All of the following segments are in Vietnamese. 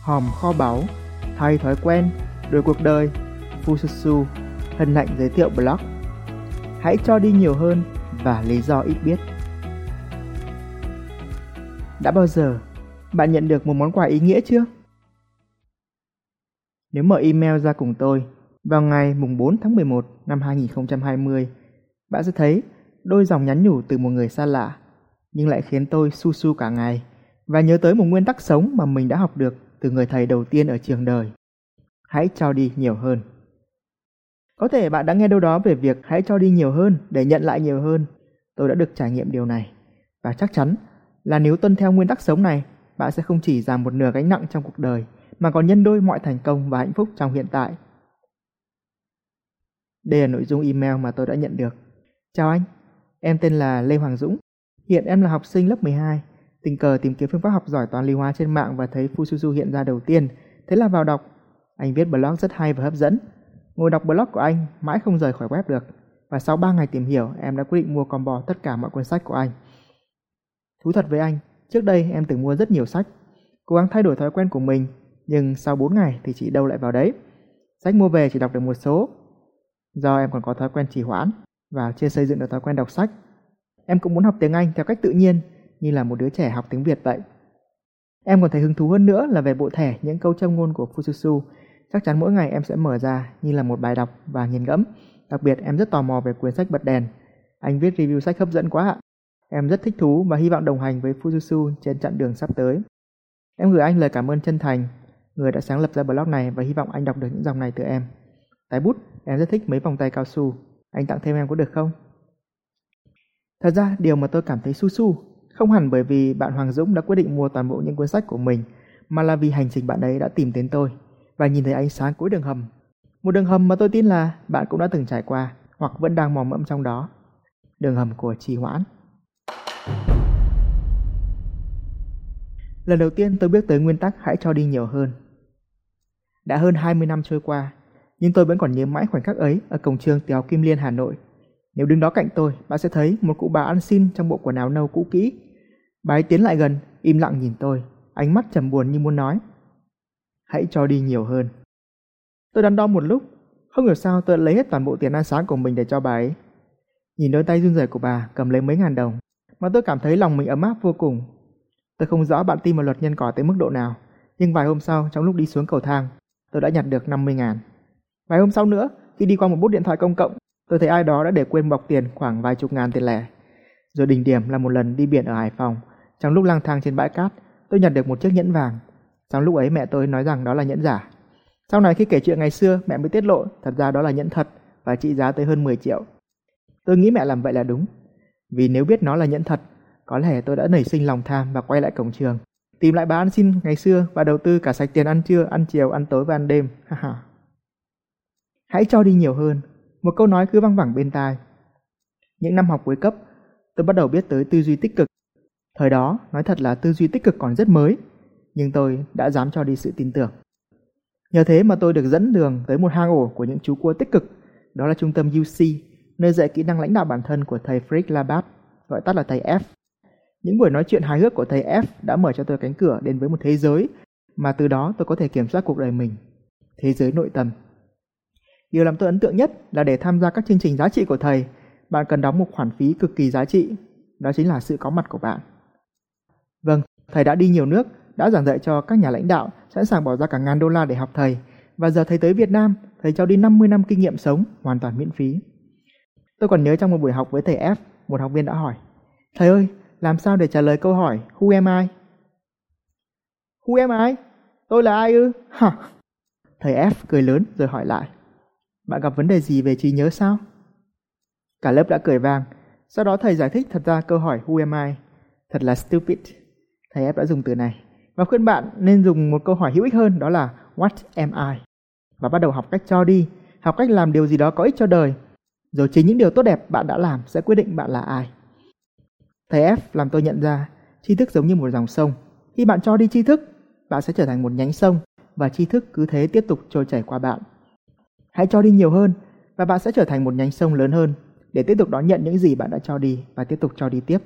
hòm kho báu, thay thói quen, đổi cuộc đời, Fususu, hân hạnh giới thiệu blog. Hãy cho đi nhiều hơn và lý do ít biết. Đã bao giờ bạn nhận được một món quà ý nghĩa chưa? Nếu mở email ra cùng tôi vào ngày mùng 4 tháng 11 năm 2020, bạn sẽ thấy đôi dòng nhắn nhủ từ một người xa lạ, nhưng lại khiến tôi su su cả ngày và nhớ tới một nguyên tắc sống mà mình đã học được từ người thầy đầu tiên ở trường đời. Hãy cho đi nhiều hơn. Có thể bạn đã nghe đâu đó về việc hãy cho đi nhiều hơn để nhận lại nhiều hơn. Tôi đã được trải nghiệm điều này. Và chắc chắn là nếu tuân theo nguyên tắc sống này, bạn sẽ không chỉ giảm một nửa gánh nặng trong cuộc đời, mà còn nhân đôi mọi thành công và hạnh phúc trong hiện tại. Đây là nội dung email mà tôi đã nhận được. Chào anh, em tên là Lê Hoàng Dũng. Hiện em là học sinh lớp 12. Tình cờ tìm kiếm phương pháp học giỏi toán lý hóa trên mạng và thấy Fususu hiện ra đầu tiên. Thế là vào đọc. Anh viết blog rất hay và hấp dẫn. Ngồi đọc blog của anh, mãi không rời khỏi web được. Và sau 3 ngày tìm hiểu, em đã quyết định mua combo tất cả mọi cuốn sách của anh. Thú thật với anh, trước đây em từng mua rất nhiều sách. Cố gắng thay đổi thói quen của mình, nhưng sau 4 ngày thì chỉ đâu lại vào đấy. Sách mua về chỉ đọc được một số. Do em còn có thói quen trì hoãn và chưa xây dựng được thói quen đọc sách. Em cũng muốn học tiếng Anh theo cách tự nhiên, như là một đứa trẻ học tiếng Việt vậy. Em còn thấy hứng thú hơn nữa là về bộ thẻ những câu châm ngôn của Fususu. Chắc chắn mỗi ngày em sẽ mở ra như là một bài đọc và nghiền ngẫm. Đặc biệt em rất tò mò về cuốn sách bật đèn. Anh viết review sách hấp dẫn quá ạ. Em rất thích thú và hy vọng đồng hành với Fususu trên chặng đường sắp tới. Em gửi anh lời cảm ơn chân thành, người đã sáng lập ra blog này và hy vọng anh đọc được những dòng này từ em. Tái bút, em rất thích mấy vòng tay cao su. Anh tặng thêm em có được không? Thật ra, điều mà tôi cảm thấy su su không hẳn bởi vì bạn Hoàng Dũng đã quyết định mua toàn bộ những cuốn sách của mình, mà là vì hành trình bạn ấy đã tìm đến tôi và nhìn thấy ánh sáng cuối đường hầm. Một đường hầm mà tôi tin là bạn cũng đã từng trải qua hoặc vẫn đang mò mẫm trong đó. Đường hầm của trì hoãn. Lần đầu tiên tôi biết tới nguyên tắc hãy cho đi nhiều hơn. Đã hơn 20 năm trôi qua, nhưng tôi vẫn còn nhớ mãi khoảnh khắc ấy ở cổng trường tiểu học Kim Liên Hà Nội. Nếu đứng đó cạnh tôi, bạn sẽ thấy một cụ bà ăn xin trong bộ quần áo nâu cũ kỹ. Bà ấy tiến lại gần, im lặng nhìn tôi, ánh mắt trầm buồn như muốn nói. Hãy cho đi nhiều hơn. Tôi đắn đo một lúc, không hiểu sao tôi lấy hết toàn bộ tiền ăn sáng của mình để cho bà ấy. Nhìn đôi tay run rẩy của bà cầm lấy mấy ngàn đồng, mà tôi cảm thấy lòng mình ấm áp vô cùng. Tôi không rõ bạn tin vào luật nhân quả tới mức độ nào, nhưng vài hôm sau trong lúc đi xuống cầu thang, tôi đã nhặt được 50 ngàn. Vài hôm sau nữa, khi đi qua một bút điện thoại công cộng, tôi thấy ai đó đã để quên bọc tiền khoảng vài chục ngàn tiền lẻ. Rồi đỉnh điểm là một lần đi biển ở Hải Phòng, trong lúc lang thang trên bãi cát, tôi nhặt được một chiếc nhẫn vàng. Trong lúc ấy mẹ tôi nói rằng đó là nhẫn giả. Sau này khi kể chuyện ngày xưa, mẹ mới tiết lộ thật ra đó là nhẫn thật và trị giá tới hơn 10 triệu. Tôi nghĩ mẹ làm vậy là đúng. Vì nếu biết nó là nhẫn thật, có lẽ tôi đã nảy sinh lòng tham và quay lại cổng trường. Tìm lại bà ăn xin ngày xưa và đầu tư cả sạch tiền ăn trưa, ăn chiều, ăn tối và ăn đêm. Hãy cho đi nhiều hơn. Một câu nói cứ văng vẳng bên tai. Những năm học cuối cấp, tôi bắt đầu biết tới tư duy tích cực. Thời đó, nói thật là tư duy tích cực còn rất mới, nhưng tôi đã dám cho đi sự tin tưởng. Nhờ thế mà tôi được dẫn đường tới một hang ổ của những chú cua tích cực, đó là trung tâm UC, nơi dạy kỹ năng lãnh đạo bản thân của thầy Frick Labat, gọi tắt là thầy F. Những buổi nói chuyện hài hước của thầy F đã mở cho tôi cánh cửa đến với một thế giới mà từ đó tôi có thể kiểm soát cuộc đời mình. Thế giới nội tâm. Điều làm tôi ấn tượng nhất là để tham gia các chương trình giá trị của thầy, bạn cần đóng một khoản phí cực kỳ giá trị, đó chính là sự có mặt của bạn. Vâng, thầy đã đi nhiều nước, đã giảng dạy cho các nhà lãnh đạo sẵn sàng bỏ ra cả ngàn đô la để học thầy, và giờ thầy tới Việt Nam, thầy cho đi 50 năm kinh nghiệm sống hoàn toàn miễn phí. Tôi còn nhớ trong một buổi học với thầy F, một học viên đã hỏi: "Thầy ơi, làm sao để trả lời câu hỏi Who am I?" "Who am I? Tôi là ai ư?" Hả? Thầy F cười lớn rồi hỏi lại: bạn gặp vấn đề gì về trí nhớ sao? Cả lớp đã cười vang. Sau đó thầy giải thích thật ra câu hỏi Who am I? Thật là stupid. Thầy F đã dùng từ này. Và khuyên bạn nên dùng một câu hỏi hữu ích hơn đó là What am I? Và bắt đầu học cách cho đi, học cách làm điều gì đó có ích cho đời. Rồi chính những điều tốt đẹp bạn đã làm sẽ quyết định bạn là ai. Thầy F làm tôi nhận ra tri thức giống như một dòng sông. Khi bạn cho đi tri thức, bạn sẽ trở thành một nhánh sông và tri thức cứ thế tiếp tục trôi chảy qua bạn. Hãy cho đi nhiều hơn và bạn sẽ trở thành một nhánh sông lớn hơn để tiếp tục đón nhận những gì bạn đã cho đi và tiếp tục cho đi tiếp.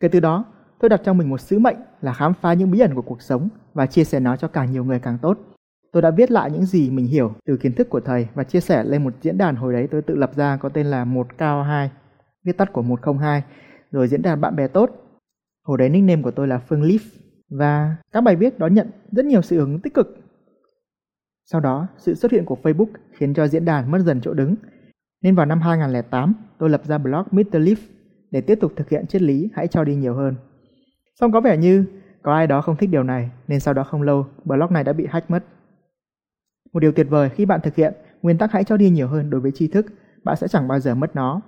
Kể từ đó, tôi đặt trong mình một sứ mệnh là khám phá những bí ẩn của cuộc sống và chia sẻ nó cho càng nhiều người càng tốt. Tôi đã viết lại những gì mình hiểu từ kiến thức của thầy và chia sẻ lên một diễn đàn hồi đấy tôi tự lập ra có tên là 1 cao 2, viết tắt của 102, rồi diễn đàn bạn bè tốt. Hồi đấy nickname của tôi là Phương Leaf và các bài viết đón nhận rất nhiều sự hưởng ứng tích cực. Sau đó, sự xuất hiện của Facebook khiến cho diễn đàn mất dần chỗ đứng. Nên vào năm 2008, tôi lập ra blog Mr. Leaf để tiếp tục thực hiện triết lý hãy cho đi nhiều hơn. Xong có vẻ như có ai đó không thích điều này nên sau đó không lâu blog này đã bị hack mất. Một điều tuyệt vời khi bạn thực hiện nguyên tắc hãy cho đi nhiều hơn đối với tri thức, bạn sẽ chẳng bao giờ mất nó.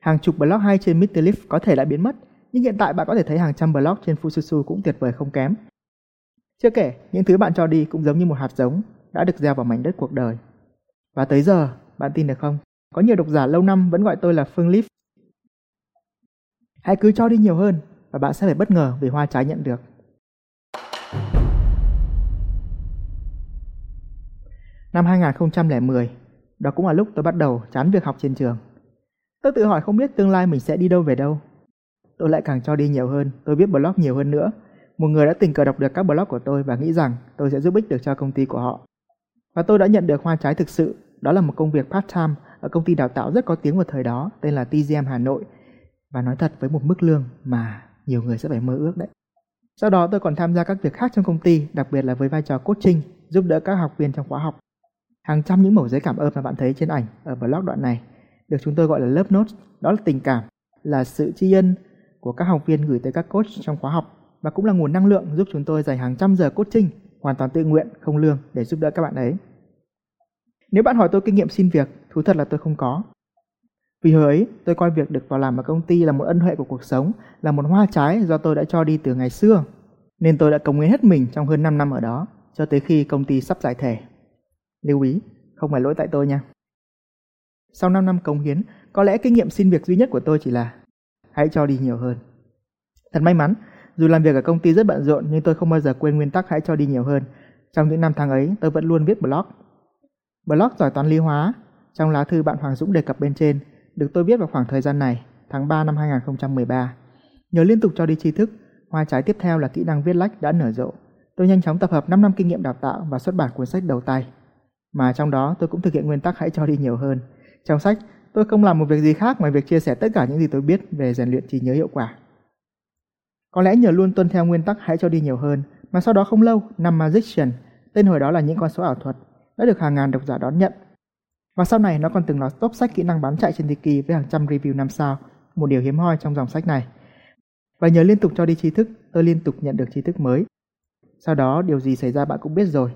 Hàng chục blog hay trên Mr. Leaf có thể đã biến mất, nhưng hiện tại bạn có thể thấy hàng trăm blog trên Fususu cũng tuyệt vời không kém. Chưa kể, những thứ bạn cho đi cũng giống như một hạt giống đã được gieo vào mảnh đất cuộc đời. Và tới giờ, bạn tin được không? Có nhiều độc giả lâu năm vẫn gọi tôi là Phương Leaf. Hãy cứ cho đi nhiều hơn và bạn sẽ phải bất ngờ về hoa trái nhận được. Năm 2010, đó cũng là lúc tôi bắt đầu chán việc học trên trường. Tôi tự hỏi không biết tương lai mình sẽ đi đâu về đâu. Tôi lại càng cho đi nhiều hơn, tôi viết blog nhiều hơn nữa. Một người đã tình cờ đọc được các blog của tôi và nghĩ rằng tôi sẽ giúp ích được cho công ty của họ. Và tôi đã nhận được hoa trái thực sự, đó là một công việc part-time ở công ty đào tạo rất có tiếng vào thời đó tên là TGM Hà Nội. Và nói thật với một mức lương mà nhiều người sẽ phải mơ ước đấy. Sau đó tôi còn tham gia các việc khác trong công ty, đặc biệt là với vai trò coaching, giúp đỡ các học viên trong khóa học. Hàng trăm những mẩu giấy cảm ơn mà bạn thấy trên ảnh ở blog đoạn này được chúng tôi gọi là lớp notes, đó là tình cảm, là sự tri ân của các học viên gửi tới các coach trong khóa học và cũng là nguồn năng lượng giúp chúng tôi dành hàng trăm giờ coaching hoàn toàn tự nguyện, không lương để giúp đỡ các bạn ấy. Nếu bạn hỏi tôi kinh nghiệm xin việc, thú thật là tôi không có. Vì hồi ấy, tôi coi việc được vào làm ở công ty là một ân huệ của cuộc sống, là một hoa trái do tôi đã cho đi từ ngày xưa. Nên tôi đã cống hiến hết mình trong hơn 5 năm ở đó, cho tới khi công ty sắp giải thể. Lưu ý, không phải lỗi tại tôi nha. Sau 5 năm cống hiến, có lẽ kinh nghiệm xin việc duy nhất của tôi chỉ là hãy cho đi nhiều hơn. Thật may mắn, dù làm việc ở công ty rất bận rộn nhưng tôi không bao giờ quên nguyên tắc hãy cho đi nhiều hơn. Trong những năm tháng ấy, tôi vẫn luôn viết blog. Blog giỏi toán lý hóa, trong lá thư bạn Hoàng Dũng đề cập bên trên, được tôi viết vào khoảng thời gian này, tháng 3 năm 2013. Nhờ liên tục cho đi tri thức, hoa trái tiếp theo là kỹ năng viết lách đã nở rộ. Tôi nhanh chóng tập hợp 5 năm kinh nghiệm đào tạo và xuất bản cuốn sách đầu tay. Mà trong đó tôi cũng thực hiện nguyên tắc hãy cho đi nhiều hơn. Trong sách, tôi không làm một việc gì khác ngoài việc chia sẻ tất cả những gì tôi biết về rèn luyện trí nhớ hiệu quả. Có lẽ nhờ luôn tuân theo nguyên tắc hãy cho đi nhiều hơn, mà sau đó không lâu, năm Magician, tên hồi đó là những con số ảo thuật, đã được hàng ngàn độc giả đón nhận. Và sau này nó còn từng là top sách kỹ năng bán chạy trên Tiki với hàng trăm review 5 sao, một điều hiếm hoi trong dòng sách này. Và nhờ liên tục cho đi tri thức, tôi liên tục nhận được tri thức mới. Sau đó điều gì xảy ra bạn cũng biết rồi.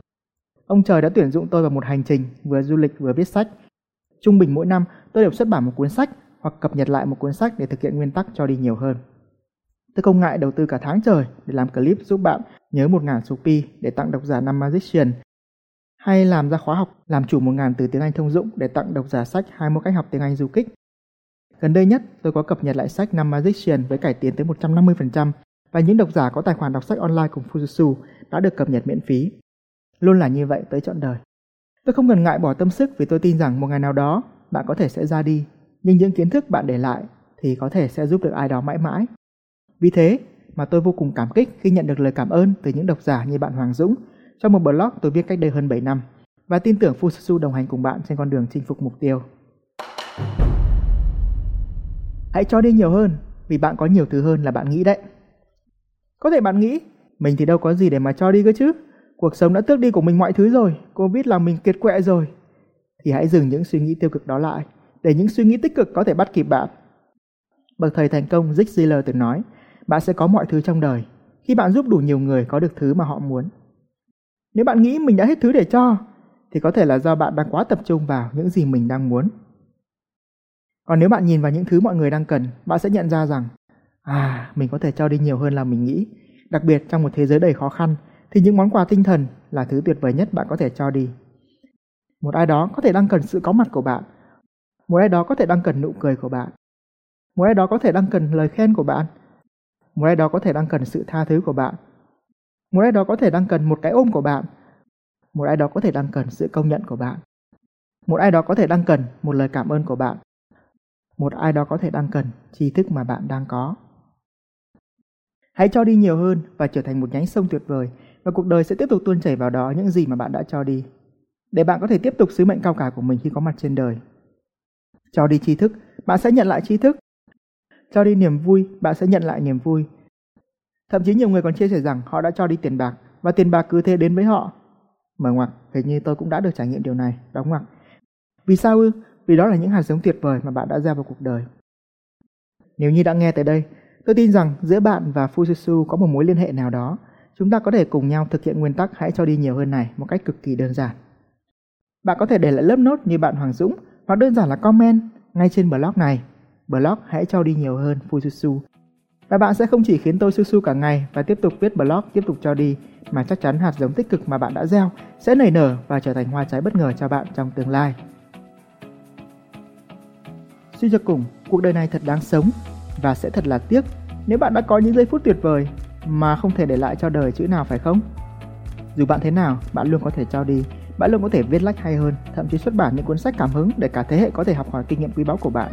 Ông trời đã tuyển dụng tôi vào một hành trình vừa du lịch vừa viết sách. Trung bình mỗi năm tôi đều xuất bản một cuốn sách hoặc cập nhật lại một cuốn sách để thực hiện nguyên tắc cho đi nhiều hơn. Tôi không ngại đầu tư cả tháng trời để làm clip giúp bạn nhớ 1.000 số pi để tặng độc giả năm Magician hay làm ra khóa học làm chủ 1.000 từ tiếng Anh thông dụng để tặng độc giả sách 21 cách học tiếng Anh du kích. Gần đây nhất, tôi có cập nhật lại sách năm Magician với cải tiến tới 150% và những độc giả có tài khoản đọc sách online cùng Fujitsu đã được cập nhật miễn phí. Luôn là như vậy tới trọn đời. Tôi không ngần ngại bỏ tâm sức vì tôi tin rằng một ngày nào đó bạn có thể sẽ ra đi, nhưng những kiến thức bạn để lại thì có thể sẽ giúp được ai đó mãi mãi. Vì thế mà tôi vô cùng cảm kích khi nhận được lời cảm ơn từ những độc giả như bạn Hoàng Dũng trong một blog tôi viết cách đây hơn 7 năm và tin tưởng Fususu đồng hành cùng bạn trên con đường chinh phục mục tiêu. Hãy cho đi nhiều hơn vì bạn có nhiều thứ hơn là bạn nghĩ đấy. Có thể bạn nghĩ, mình thì đâu có gì để mà cho đi cơ chứ. Cuộc sống đã tước đi của mình mọi thứ rồi, Covid làm mình kiệt quệ rồi. Thì hãy dừng những suy nghĩ tiêu cực đó lại, để những suy nghĩ tích cực có thể bắt kịp bạn. Bậc thầy thành công Zig Ziglar từng nói, bạn sẽ có mọi thứ trong đời khi bạn giúp đủ nhiều người có được thứ mà họ muốn. Nếu bạn nghĩ mình đã hết thứ để cho, thì có thể là do bạn đang quá tập trung vào những gì mình đang muốn. Còn nếu bạn nhìn vào những thứ mọi người đang cần, bạn sẽ nhận ra rằng, à, mình có thể cho đi nhiều hơn là mình nghĩ. Đặc biệt trong một thế giới đầy khó khăn, thì những món quà tinh thần là thứ tuyệt vời nhất bạn có thể cho đi. Một ai đó có thể đang cần sự có mặt của bạn. Một ai đó có thể đang cần nụ cười của bạn. Một ai đó có thể đang cần lời khen của bạn. Một ai đó có thể đang cần sự tha thứ của bạn. Một ai đó có thể đang cần một cái ôm của bạn. Một ai đó có thể đang cần sự công nhận của bạn. Một ai đó có thể đang cần một lời cảm ơn của bạn. Một ai đó có thể đang cần tri thức mà bạn đang có. Hãy cho đi nhiều hơn và trở thành một nhánh sông tuyệt vời và cuộc đời sẽ tiếp tục tuôn chảy vào đó những gì mà bạn đã cho đi. Để bạn có thể tiếp tục sứ mệnh cao cả của mình khi có mặt trên đời. Cho đi tri thức, bạn sẽ nhận lại tri thức. Cho đi niềm vui, bạn sẽ nhận lại niềm vui. Thậm chí nhiều người còn chia sẻ rằng họ đã cho đi tiền bạc và tiền bạc cứ thế đến với họ. Mở ngoặc, hình như tôi cũng đã được trải nghiệm điều này, đóng ngoặc. Vì sao ư? Vì đó là những hạt giống tuyệt vời mà bạn đã gieo vào cuộc đời. Nếu như đã nghe tới đây, tôi tin rằng giữa bạn và Fususu có một mối liên hệ nào đó. Chúng ta có thể cùng nhau thực hiện nguyên tắc hãy cho đi nhiều hơn này một cách cực kỳ đơn giản. Bạn có thể để lại lớp nốt như bạn Hoàng Dũng hoặc đơn giản là comment ngay trên blog này. Blog hãy cho đi nhiều hơn Fususu. Và bạn sẽ không chỉ khiến tôi su su cả ngày và tiếp tục viết blog tiếp tục cho đi, mà chắc chắn hạt giống tích cực mà bạn đã gieo sẽ nảy nở và trở thành hoa trái bất ngờ cho bạn trong tương lai. Suy cho cùng, cuộc đời này thật đáng sống và sẽ thật là tiếc nếu bạn đã có những giây phút tuyệt vời mà không thể để lại cho đời chữ nào phải không? Dù bạn thế nào, bạn luôn có thể cho đi, bạn luôn có thể viết lách hay hơn, thậm chí xuất bản những cuốn sách cảm hứng để cả thế hệ có thể học hỏi kinh nghiệm quý báu của bạn.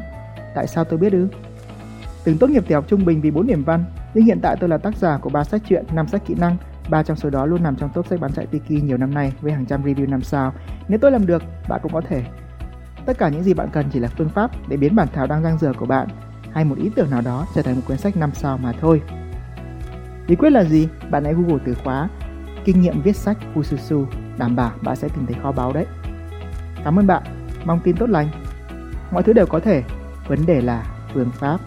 Tại sao tôi biết ư? Từng tốt nghiệp tiểu học trung bình vì 4 điểm văn, nhưng hiện tại tôi là tác giả của 3 sách truyện, 5 sách kỹ năng, ba trong số đó luôn nằm trong top sách bán chạy Tiki nhiều năm nay với hàng trăm review 5 sao. Nếu tôi làm được, bạn cũng có thể. Tất cả những gì bạn cần chỉ là phương pháp để biến bản thảo đang dang dở của bạn hay một ý tưởng nào đó trở thành một cuốn sách 5 sao mà thôi. Bí quyết là gì? Bạn hãy Google từ khóa kinh nghiệm viết sách Fususu, đảm bảo bạn sẽ tìm thấy kho báu đấy. Cảm ơn bạn, mong tin tốt lành. Mọi thứ đều có thể, vấn đề là phương pháp.